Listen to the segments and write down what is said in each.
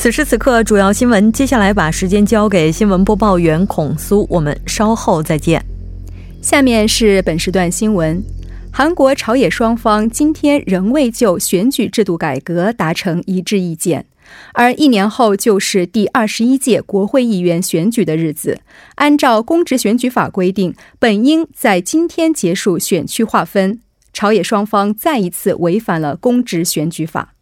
此时此刻，主要新闻。接下来把时间交给新闻播报员孔苏，我们稍后再见。下面是本时段新闻。韩国朝野双方今天仍未就选举制度改革达成一致意见，而一年后就是第二十一届国会议员选举的日子。按照公职选举法规定，本应在今天结束选区划分，朝野双方再一次违反了公职选举法。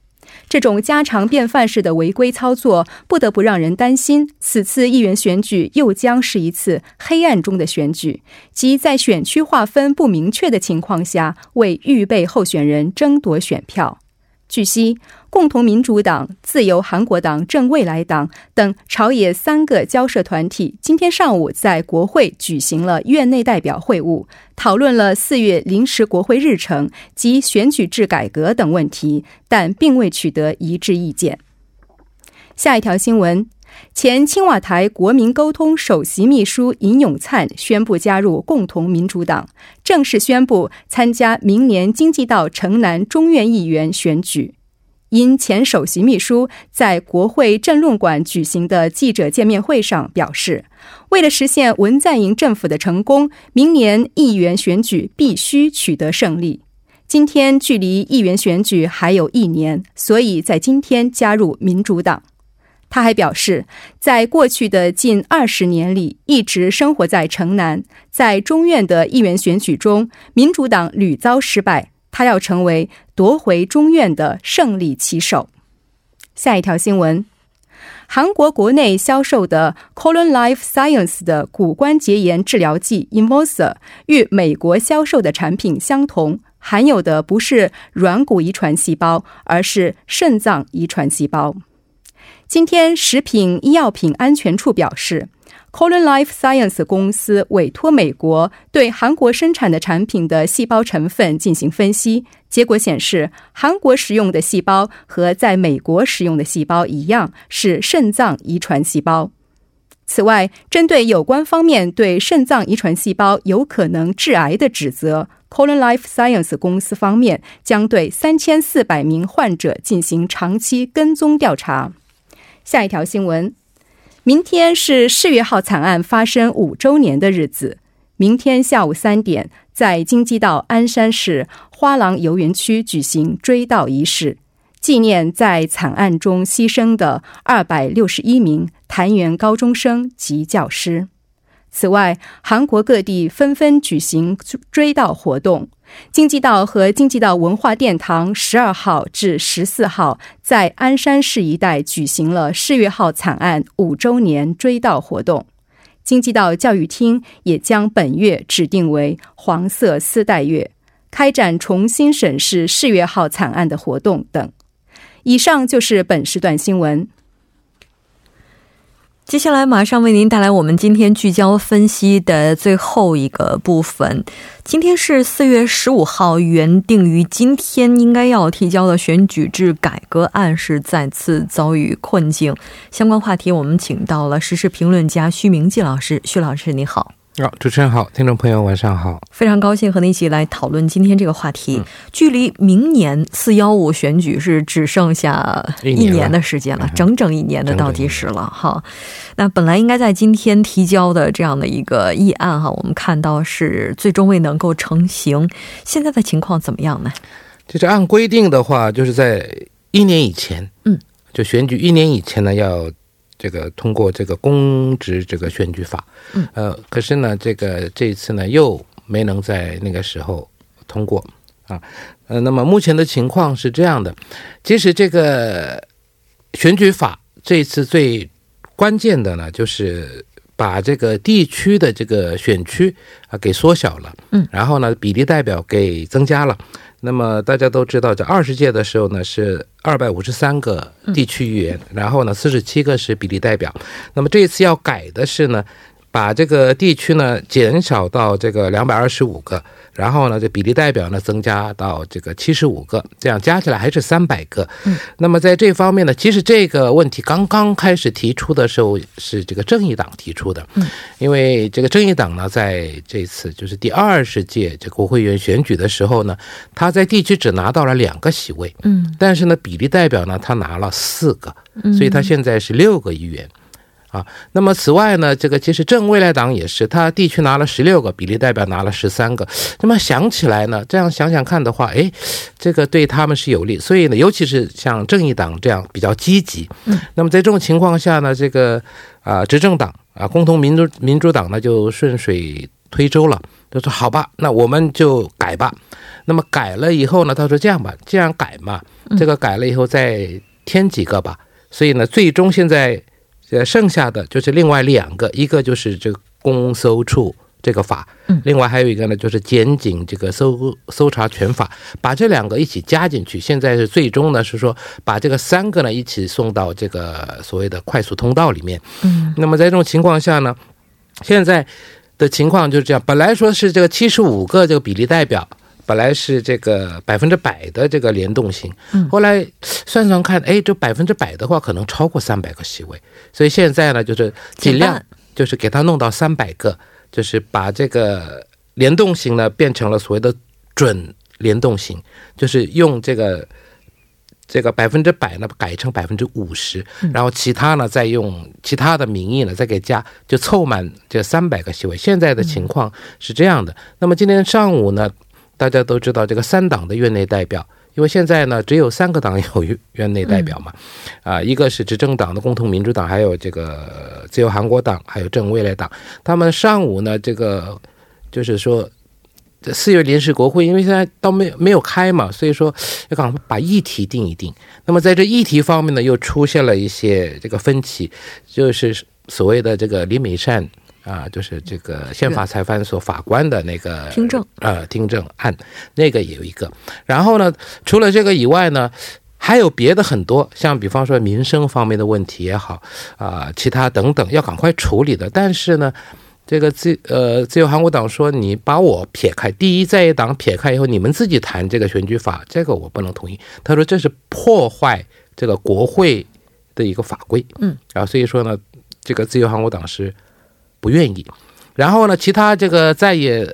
这种家常便饭式的违规操作，不得不让人担心，此次议员选举又将是一次黑暗中的选举，即在选区划分不明确的情况下，为预备候选人争夺选票。据悉。共同民主党、自由韩国党、正未来党等朝野三个交涉团体今天上午在国会举行了院内代表会晤，讨论了四月临时国会日程及选举制改革等问题，但并未取得一致意见。下一条新闻：前青瓦台国民沟通首席秘书尹永灿宣布加入共同民主党，正式宣布参加明年经济道城南中院议员选举。因前首席秘书在国会政论馆举行的记者见面会上表示，为了实现文在寅政府的成功，明年议员选举必须取得胜利。今天距离议员选举还有一年，所以在今天加入民主党。他还表示，在过去的近二十年里，一直生活在城南，在中院的议员选举中，民主党屡遭失败。他要成为夺回中院的胜利旗手。下一条新闻：韩国国内销售的 Colon Life Science 的骨关节炎治疗剂 Invosa 与美国销售的产品相同，含有的不是软骨遗传细胞，而是肾脏遗传细胞。今天，食品医药品安全处表示。Colon Life Science 公司委托美国对韩国生产的产品的细胞成分进行分析，结果显示，韩国使用的细胞和在美国使用的细胞一样，是肾脏遗传细胞。此外，针对有关方面对肾脏遗传细胞有可能致癌的指责，Colon Life Science 公司方面将对三千四百名患者进行长期跟踪调查。下一条新闻。明天是世越号惨案发生五周年的日子。明天下午三点，在京畿道鞍山市花廊游园区举行追悼仪式，纪念在惨案中牺牲的二百六十一名潭元高中生及教师。此外，韩国各地纷纷举行追悼活动。京畿道和京畿道文化殿堂十二号至十四号在鞍山市一带举行了世越号惨案五周年追悼活动。京畿道教育厅也将本月指定为黄色丝带月，开展重新审视世越号惨案的活动等。以上就是本时段新闻。接下来马上为您带来我们今天聚焦分析的最后一个部分。今天是四月十五号，原定于今天应该要提交的选举制改革案是再次遭遇困境。相关话题，我们请到了时事评论家徐明季老师。徐老师，你好。好，主持人好，听众朋友晚上好，非常高兴和您一起来讨论今天这个话题。嗯距离明年四幺五选举是只剩下一一年的时间了，嗯整整一年的倒计时了哈。那本来应该在今天提交的这样的一个议案哈，我们看到是最终未能够成型，现在的情况怎么样呢？就是按规定的话，就是在一年以前，嗯，就选举一年以前呢，要这个通过这个公职这个选举法，嗯，呃，可是呢，这个这一次呢又没能在那个时候通过啊，呃，那么目前的情况是这样的，其实这个选举法这一次最关键的呢，就是把这个地区的这个选区啊给缩小了，嗯，然后呢比例代表给增加了。那么大家都知道，在二十届的时候呢是二百五十三个地区议员，然后呢四十七个是比例代表。那么这一次要改的是呢，把这个地区呢减少到这个两百二十五个，然后呢这比例代表呢增加到这个七十五个，这样加起来还是三百个。那么在这方面呢，其实这个问题刚刚开始提出的时候是这个正义党提出的，嗯，因为这个正义党呢，在这次就是第二十届这国会议员选举的时候呢，他在地区只拿到了两个席位，嗯。但是呢，比例代表呢，他拿了四个，嗯。所以他现在是六个议员。啊，那么此外呢，这个其实正未来党也是，他地区拿了十六个，比例代表拿了十三个。那么想起来呢，这样想想看的话，诶，这个对他们是有利。所以呢，尤其是像正义党这样比较积极，嗯，那么在这种情况下呢，这个啊、执政党啊共同民主民主党呢就顺水推舟了，就说好吧，那我们就改吧。那么改了以后呢，他说这样吧，既然改嘛，这个改了以后再添几个吧。所以呢，最终现在呃剩下的就是另外两个，一个就是这个公搜处这个法，嗯另外还有一个呢就是检警这个搜搜查权法，把这两个一起加进去。现在是最终呢是说把这个三个呢一起送到这个所谓的快速通道里面。嗯那么在这种情况下呢，现在的情况就是这样，本来说是这个七十五个这个比例代表。本来是这个百分之百的这个联动性，嗯。后来算算看，哎，这百分之百的话可能超过三百个席位，所以现在呢就是尽量就是给它弄到三百个，就是把这个联动型呢变成了所谓的准联动型，就是用这个这个百分之百呢改成百分之五十，然后其他呢再用其他的名义呢再给加，就凑满这三百个席位。现在的情况是这样的。那么今天上午呢，大家都知道这个三党的院内代表。因为现在呢，只有三个党有院内代表嘛，啊，一个是执政党的共同民主党，还有这个自由韩国党，还有正未来党。他们上午呢，这个就是说，四月临时国会，因为现在到没没有开嘛，所以说要赶快把议题定一定。那么在这议题方面呢，又出现了一些这个分歧，就是所谓的这个李美善。啊，就是这个宪法裁判所法官的那个听证呃听证案，那个也有一个。然后呢，除了这个以外呢，还有别的很多，像比方说民生方面的问题也好啊、其他等等，要赶快处理的。但是呢，这个自呃自由韩国党说，你把我撇开，第一在野党撇开以后，你们自己谈这个选举法，这个我不能同意。他说这是破坏这个国会的一个法规，嗯，啊，所以说呢，这个自由韩国党是不愿意。然后呢，其他这个在野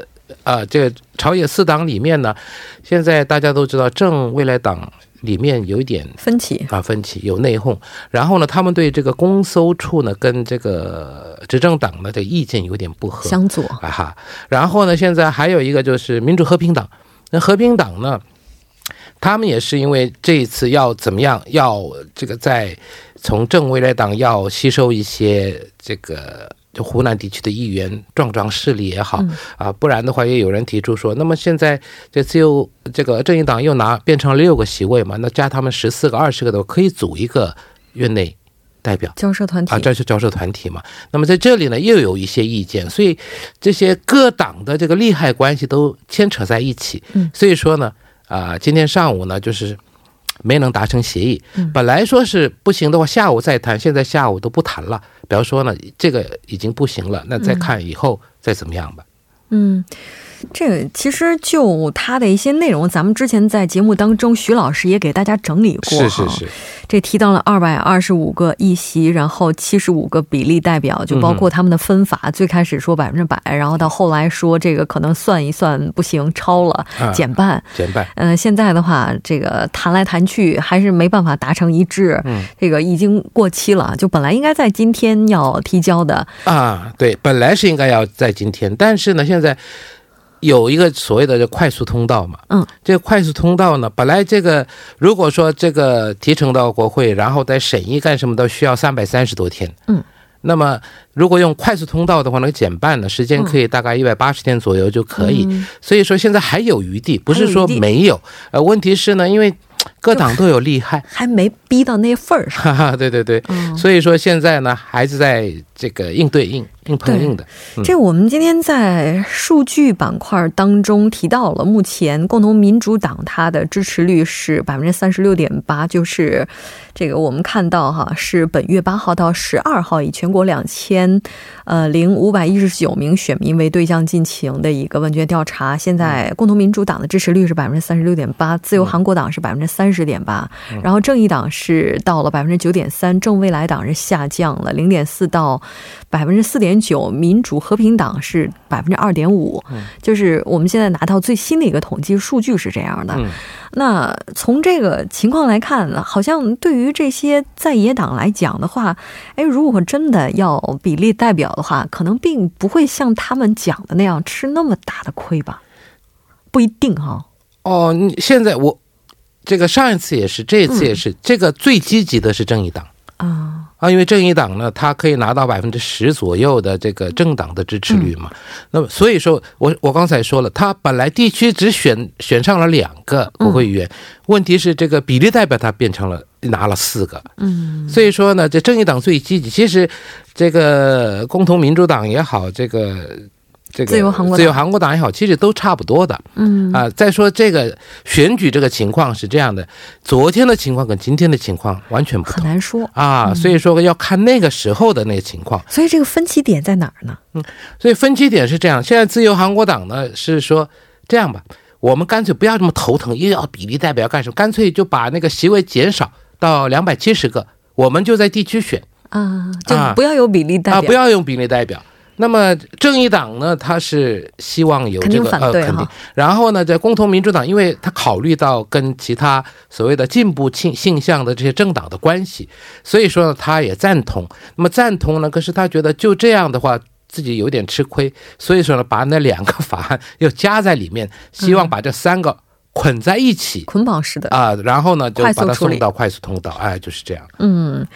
呃这个朝野四党里面呢，现在大家都知道正未来党里面有一点分歧，啊分歧，有内讧。然后呢，他们对这个公搜处呢跟这个执政党呢这意见有点不合，相左，啊哈。然后呢，现在还有一个就是民主和平党，那和平党呢，他们也是因为这一次要怎么样，要这个在从正未来党要吸收一些这个。就湖南地区的议员壮壮势力也好、啊，不然的话也有人提出说，那么现在这自由这个正义党又拿变成了六个席位嘛，那加他们十四个、二十个的，可以组一个院内代表。交涉团体啊，这是交涉团体嘛。那么在这里呢，又有一些意见，所以这些各党的这个利害关系都牵扯在一起。嗯，所以说呢，啊、今天上午呢，就是没能达成协议。嗯本来说是不行的话，下午再谈，现在下午都不谈了。比方说呢，这个已经不行了，那再看以后再怎么样吧。嗯，这个其实就它的一些内容，咱们之前在节目当中，徐老师也给大家整理过哈。是是是，这提到了二百二十五个议席，然后七十五个比例代表，就包括他们的分法。最开始说百分之百，然后到后来说这个可能算一算不行，超了，减半，减半。嗯，现在的话，这个谈来谈去还是没办法达成一致。嗯，这个已经过期了，就本来应该在今天要提交的啊，对，本来是应该要在今天，但是呢，现在。有一个所谓的这快速通道嘛，嗯，这个快速通道呢，本来这个如果说这个提呈到国会，然后再审议干什么都需要三百三十多天，嗯，那么如果用快速通道的话，能减半呢，时间可以大概一百八十天左右就可以，所以说现在还有余地，不是说没有，呃，问题是呢，因为。各党都有利害，还没逼到那份儿上。对对对，所以说现在呢，还是在这个硬对硬、硬碰硬的。这我们今天在数据板块当中提到了，目前共同民主党它的支持率是百分之三十六点八，就是这个我们看到哈，是本月八号到十二号以全国两千呃零五百一十九名选民为对象进行的一个问卷调查。现在共同民主党的支持率是百分之三十六点八，自由韩国党是百分之。三十点八，然后正义党是到了百分之九点三，正未来党是下降了零点四到百分之四点九，民主和平党是百分之二点五，就是我们现在拿到最新的一个统计数据是这样的。那从这个情况来看，好像对于这些在野党来讲的话，哎，如果真的要比例代表的话，可能并不会像他们讲的那样吃那么大的亏吧？不一定哈。哦，你现在我。这个上一次也是，这一次也是。这个最积极的是正义党啊啊，因为正义党呢，他可以拿到百分之十左右的这个政党的支持率嘛。那么所以说，我我刚才说了，他本来地区只选选上了两个国会议员，问题是这个比例代表他变成了拿了四个。嗯，所以说呢，这正义党最积极。其实这个共同民主党也好，这个。这个自由韩国自由韩国党也好，其实都差不多的。嗯啊，再说这个选举这个情况是这样的，昨天的情况跟今天的情况完全不同，很难说啊。所以说要看那个时候的那个情况。所以这个分歧点在哪儿呢？嗯，所以分歧点是这样。现在自由韩国党呢是说这样吧，我们干脆不要这么头疼，又要比例代表干什么？干脆就把那个席位减少到两百七十个，我们就在地区选啊，就不要有比例代表，不要用比例代表。那么正义党呢，他是希望有这个呃肯定，然后呢，在共同民主党，因为他考虑到跟其他所谓的进步倾性向的这些政党的关系，所以说呢，他也赞同。那么赞同呢，可是他觉得就这样的话，自己有点吃亏，所以说呢，把那两个法案又加在里面，希望把这三个。捆在一起，捆绑式的。啊，然后呢，就把它送到快速通道，哎，就是这样。嗯，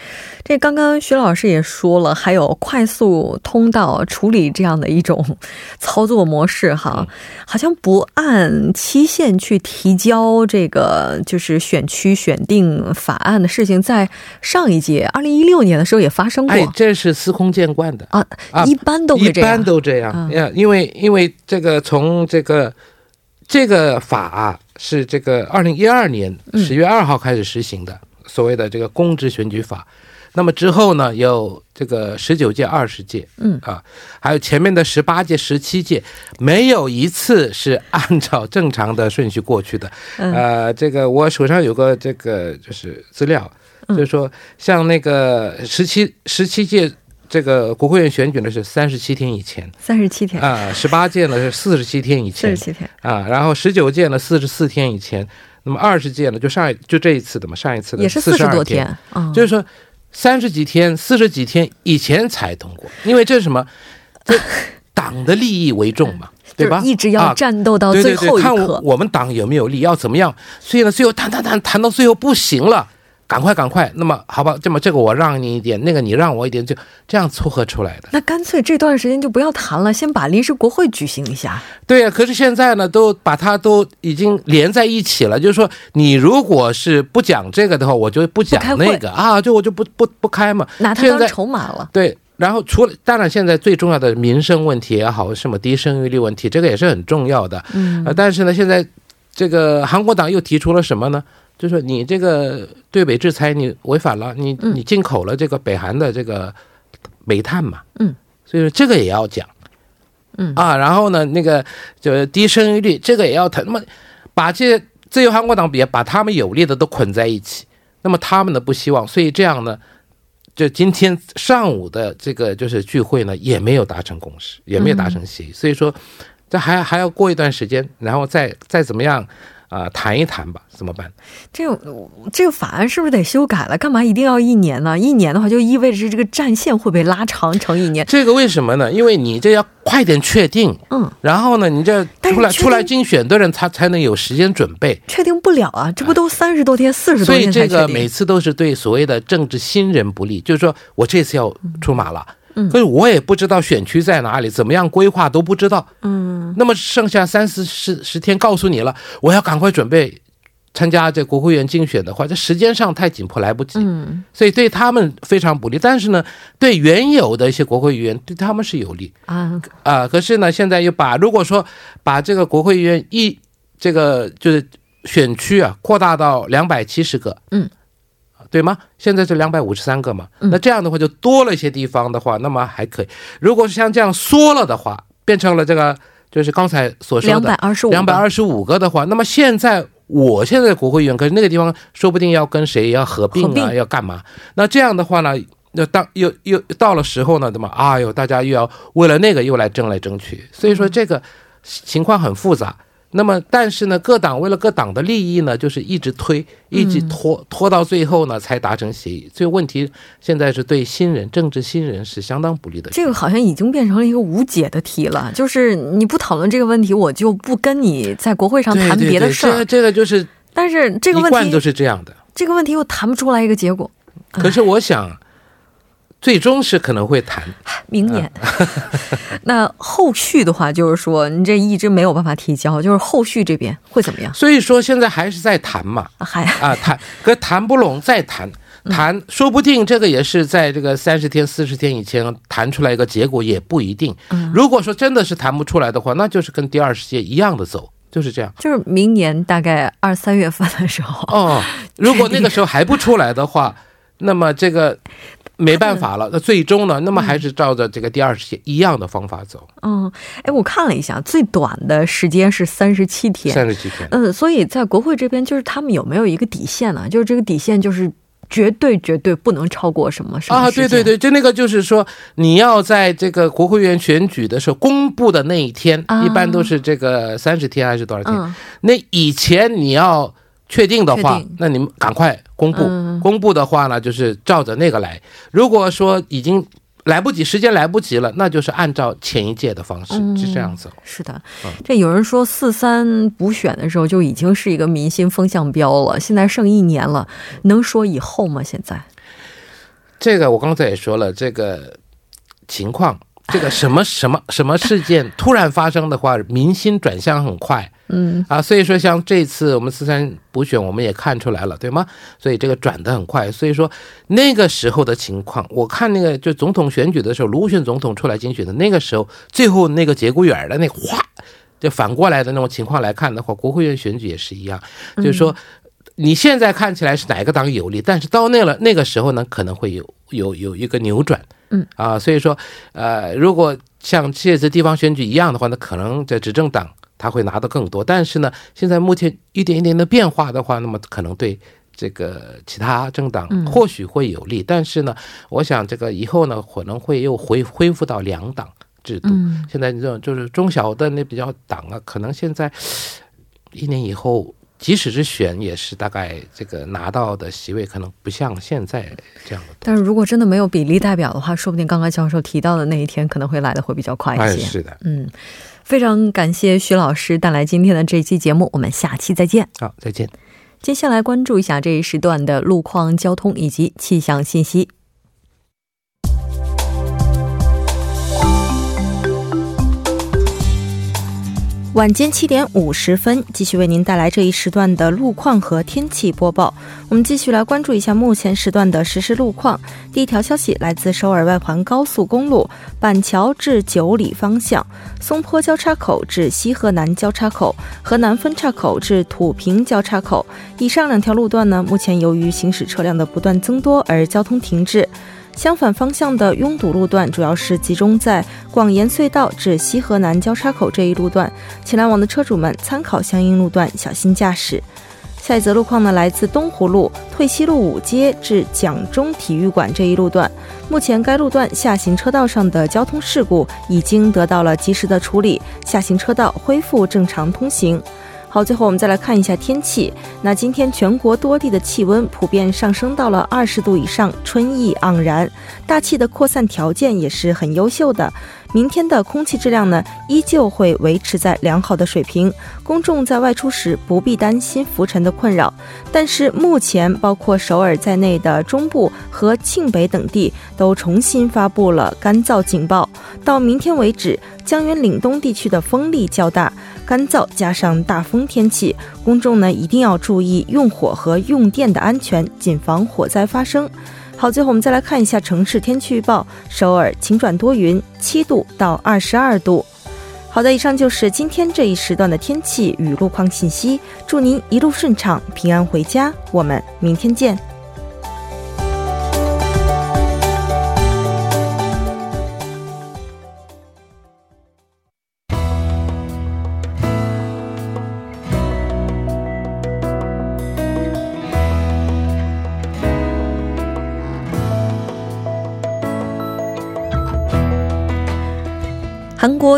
这刚刚徐老师也说了，还有快速通道处理这样的一种操作模式哈，好像不按期限去提交这个就是选区选定法案的事情，在上一届二零一六年的时候也发生过，哎，这是司空见惯的。啊，一般都会这样，一般都这样，因为因为这个从这个。这个法是这个二零一二年十月二号开始实行的，所谓的这个公职选举法。那么之后呢，有这个十九届、二十届，嗯啊，还有前面的十八届、十七届，没有一次是按照正常的顺序过去的。呃，这个我手上有个这个就是资料，就是说像那个十七十七届。这个国会议员选举呢是三十七天以前，三十七天啊，十八届呢是四十七天以前，四十七天啊，然后十九届呢四十四天以前，那么二十届呢就上一就这一次的嘛，上一次的也是四十多天，就是说三十几天、四十几天以前才通过，因为这是什么？这党的利益为重嘛，对吧？一直要战斗到最后一刻，看我们党有没有力，要怎么样？所以呢，最后谈谈谈谈到最后不行了。赶快，赶快！那么好吧，这么这个我让你一点，那个你让我一点，就这样撮合出来的。那干脆这段时间就不要谈了，先把临时国会举行一下。对呀，可是现在呢，都把它都已经连在一起了。就是说，你如果是不讲这个的话，我就不讲那个啊，就我就不不不开嘛，拿它当筹码了。对，然后除了当然，现在最重要的民生问题也好，什么低生育率问题，这个也是很重要的。嗯，但是呢，现在这个韩国党又提出了什么呢？就是你这个对北制裁，你违反了，你你进口了这个北韩的这个煤炭嘛，嗯，所以说这个也要讲，嗯。啊，然后呢，那个就低生育率，这个也要谈，那么把这自由韩国党别把他们有利的都捆在一起，那么他们呢不希望，所以这样呢，就今天上午的这个就是聚会呢，也没有达成共识，也没有达成协议。所以说，这还还要过一段时间，然后再再怎么样。啊，谈一谈吧，怎么办？这个这个法案是不是得修改了？干嘛一定要一年呢？一年的话，就意味着这个战线会被拉长成一年。这个为什么呢？因为你这要快点确定，嗯，然后呢，你这出来出来竞选的人，他才能有时间准备。确定不了啊，这不都三十多天、四十多天所以这个每次都是对所谓的政治新人不利，就是说我这次要出马了。可是我也不知道选区在哪里，怎么样规划都不知道。嗯，那么剩下三四十十天，告诉你了，我要赶快准备参加这国会议员竞选的话，这时间上太紧迫，来不及。嗯，所以对他们非常不利。但是呢，对原有的一些国会议员，对他们是有利啊啊。可是呢，现在又把如果说把这个国会议员一这个就是选区啊扩大到两百七十个，嗯。对吗？现在是两百五十三个嘛，那这样的话就多了一些地方的话，那么还可以。如果是像这样缩了的话，变成了这个就是刚才所说的两百二十五两百二十五个的话，那么现在我现在国会议员，可是那个地方说不定要跟谁要合并啊，要干嘛？那这样的话呢，那当又又到了时候呢，怎么？哎呦，大家又要为了那个又来争来争去，所以说这个情况很复杂。那么，但是呢，各党为了各党的利益呢，就是一直推，一直拖，拖到最后呢，才达成协议。这个问题现在是对新人、政治新人是相当不利的。这个好像已经变成了一个无解的题了，就是你不讨论这个问题，我就不跟你在国会上谈别的事儿。这这个就是，但是这个问题都是这样的，这个问题又谈不出来一个结果。可是我想。最终是可能会谈明年，那后续的话就是说，你这一直没有办法提交，就是后续这边会怎么样？所以说现在还是在谈嘛，还啊谈，可谈不拢再谈，谈说不定这个也是在这个三十天、四十天以前谈出来一个结果也不一定。如果说真的是谈不出来的话，那就是跟第二世界一样的走，就是这样。就是明年大概二三月份的时候哦，如果那个时候还不出来的话，那么这个。没办法了，那最终呢？那么还是照着这个第二十届一样的方法走。嗯，哎，我看了一下，最短的时间是三十七天。三十七天。嗯，所以在国会这边，就是他们有没有一个底线呢？就是这个底线就是绝对绝对不能超过什么什么啊？对对对，就那个就是说，你要在这个国会议员选举的时候公布的那一天，一般都是这个三十天还是多少天？那以前你要。确定的话，那你们赶快公布。公布的话呢，就是照着那个来。如果说已经来不及，时间来不及了，那就是按照前一届的方式，是这样子。是的，这有人说四三补选的时候就已经是一个民心风向标了，现在剩一年了，能说以后吗？现在，这个我刚才也说了，这个情况。这个什么什么什么事件突然发生的话，民心转向很快，嗯啊，所以说像这次我们四川补选，我们也看出来了，对吗？所以这个转的很快，所以说那个时候的情况，我看那个就总统选举的时候，卢选总统出来竞选的那个时候，最后那个节骨眼的那哗，就反过来的那种情况来看的话，国会议员选举也是一样，就是说。你现在看起来是哪个党有利，但是到那了那个时候呢，可能会有有有一个扭转，嗯啊，所以说，呃，如果像这次地方选举一样的话，那可能在执政党他会拿的更多，但是呢，现在目前一点一点的变化的话，那么可能对这个其他政党或许会有利，但是呢，我想这个以后呢，可能会又恢恢复到两党制度。现在你这种就是中小的那比较党啊，可能现在一年以后。即使是选，也是大概这个拿到的席位可能不像现在这样的。但是如果真的没有比例代表的话，说不定刚刚教授提到的那一天可能会来的会比较快一些。是的，嗯，非常感谢徐老师带来今天的这期节目，我们下期再见。好，再见。接下来关注一下这一时段的路况、交通以及气象信息。晚间七点五十分，继续为您带来这一时段的路况和天气播报。我们继续来关注一下目前时段的实时路况。第一条消息来自首尔外环高速公路板桥至九里方向，松坡交叉口至西河南交叉口、河南分岔口至土平交叉口。以上两条路段呢，目前由于行驶车辆的不断增多而交通停滞。相反方向的拥堵路段主要是集中在广延隧道至西河南交叉口这一路段，请来往的车主们参考相应路段，小心驾驶。下一则路况呢，来自东湖路退西路五街至蒋中体育馆这一路段，目前该路段下行车道上的交通事故已经得到了及时的处理，下行车道恢复正常通行。好，最后我们再来看一下天气。那今天全国多地的气温普遍上升到了二十度以上，春意盎然，大气的扩散条件也是很优秀的。明天的空气质量呢，依旧会维持在良好的水平，公众在外出时不必担心浮尘的困扰。但是目前，包括首尔在内的中部和庆北等地都重新发布了干燥警报。到明天为止，江原岭东地区的风力较大，干燥加上大风天气，公众呢一定要注意用火和用电的安全，谨防火灾发生。好，最后我们再来看一下城市天气预报：首尔晴转多云，七度到二十二度。好的，以上就是今天这一时段的天气与路况信息。祝您一路顺畅，平安回家。我们明天见。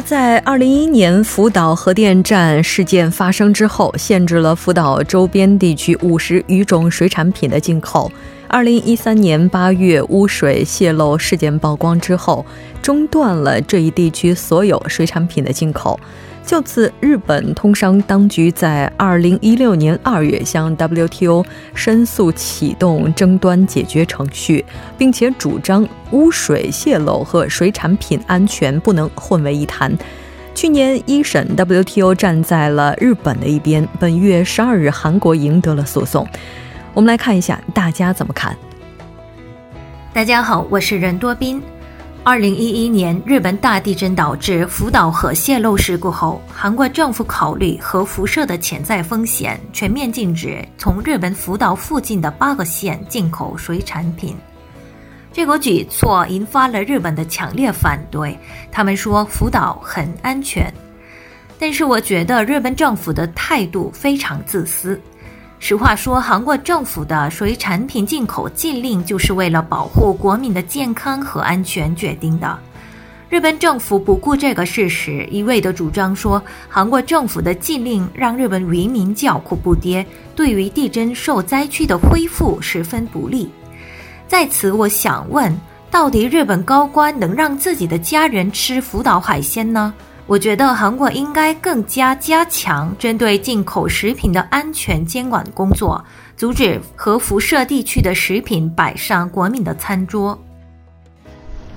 在二零一一年福岛核电站事件发生之后，限制了福岛周边地区五十余种水产品的进口。二零一三年八月污水泄漏事件曝光之后，中断了这一地区所有水产品的进口。就此，日本通商当局在二零一六年二月向 WTO 申诉，启动争端解决程序，并且主张污水泄漏和水产品安全不能混为一谈。去年一审 WTO 站在了日本的一边，本月十二日，韩国赢得了诉讼。我们来看一下大家怎么看。大家好，我是任多斌。二零一一年日本大地震导致福岛核泄漏事故后，韩国政府考虑核辐射的潜在风险，全面禁止从日本福岛附近的八个县进口水产品。这个举措引发了日本的强烈反对，他们说福岛很安全。但是我觉得日本政府的态度非常自私。实话说，韩国政府的水产品进口禁令就是为了保护国民的健康和安全决定的。日本政府不顾这个事实，一味地主张说韩国政府的禁令让日本渔民叫苦不迭，对于地震受灾区的恢复十分不利。在此，我想问，到底日本高官能让自己的家人吃福岛海鲜呢？我觉得韩国应该更加加强针对进口食品的安全监管工作，阻止核辐射地区的食品摆上国民的餐桌。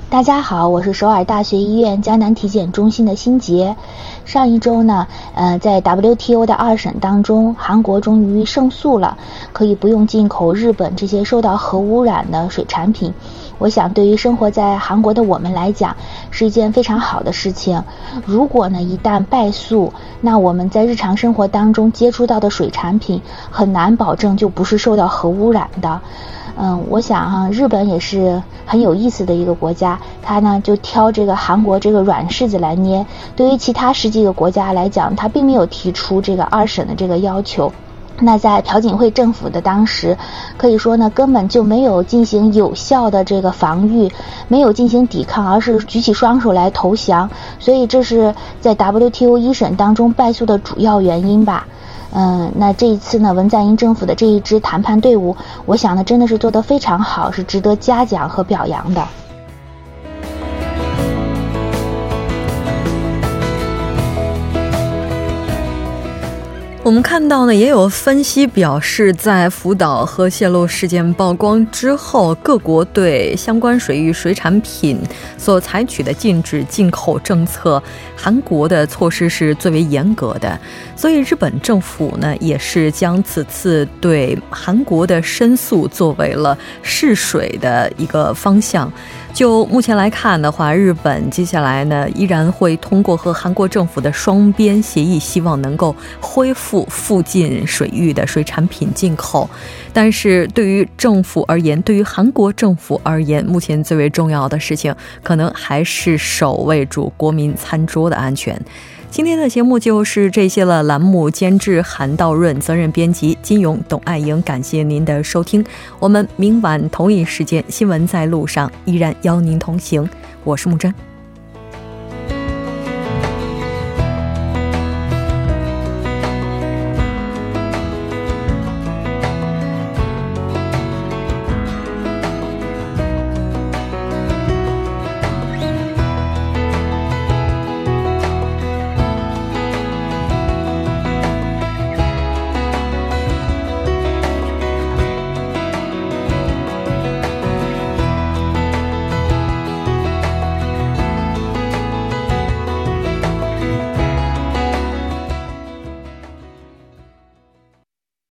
大家好，我是首尔大学医院江南体检中心的辛杰。上一周呢，呃，在 WTO 的二审当中，韩国终于胜诉了，可以不用进口日本这些受到核污染的水产品。我想，对于生活在韩国的我们来讲，是一件非常好的事情。如果呢一旦败诉，那我们在日常生活当中接触到的水产品，很难保证就不是受到核污染的。嗯，我想哈，日本也是很有意思的一个国家，他呢就挑这个韩国这个软柿子来捏。对于其他十几个国家来讲，他并没有提出这个二审的这个要求。那在朴槿惠政府的当时，可以说呢，根本就没有进行有效的这个防御，没有进行抵抗，而是举起双手来投降。所以这是在 WTO 一审当中败诉的主要原因吧。嗯，那这一次呢，文在寅政府的这一支谈判队伍，我想呢，真的是做得非常好，是值得嘉奖和表扬的。我们看到呢，也有分析表示，在福岛核泄漏事件曝光之后，各国对相关水域水产品所采取的禁止进口政策，韩国的措施是最为严格的。所以，日本政府呢，也是将此次对韩国的申诉作为了试水的一个方向。就目前来看的话，日本接下来呢依然会通过和韩国政府的双边协议，希望能够恢复附近水域的水产品进口。但是对于政府而言，对于韩国政府而言，目前最为重要的事情，可能还是守卫住国民餐桌的安全。今天的节目就是这些了。栏目监制韩道润，责任编辑金勇、董爱莹。感谢您的收听，我们明晚同一时间新闻在路上依然邀您同行。我是木真。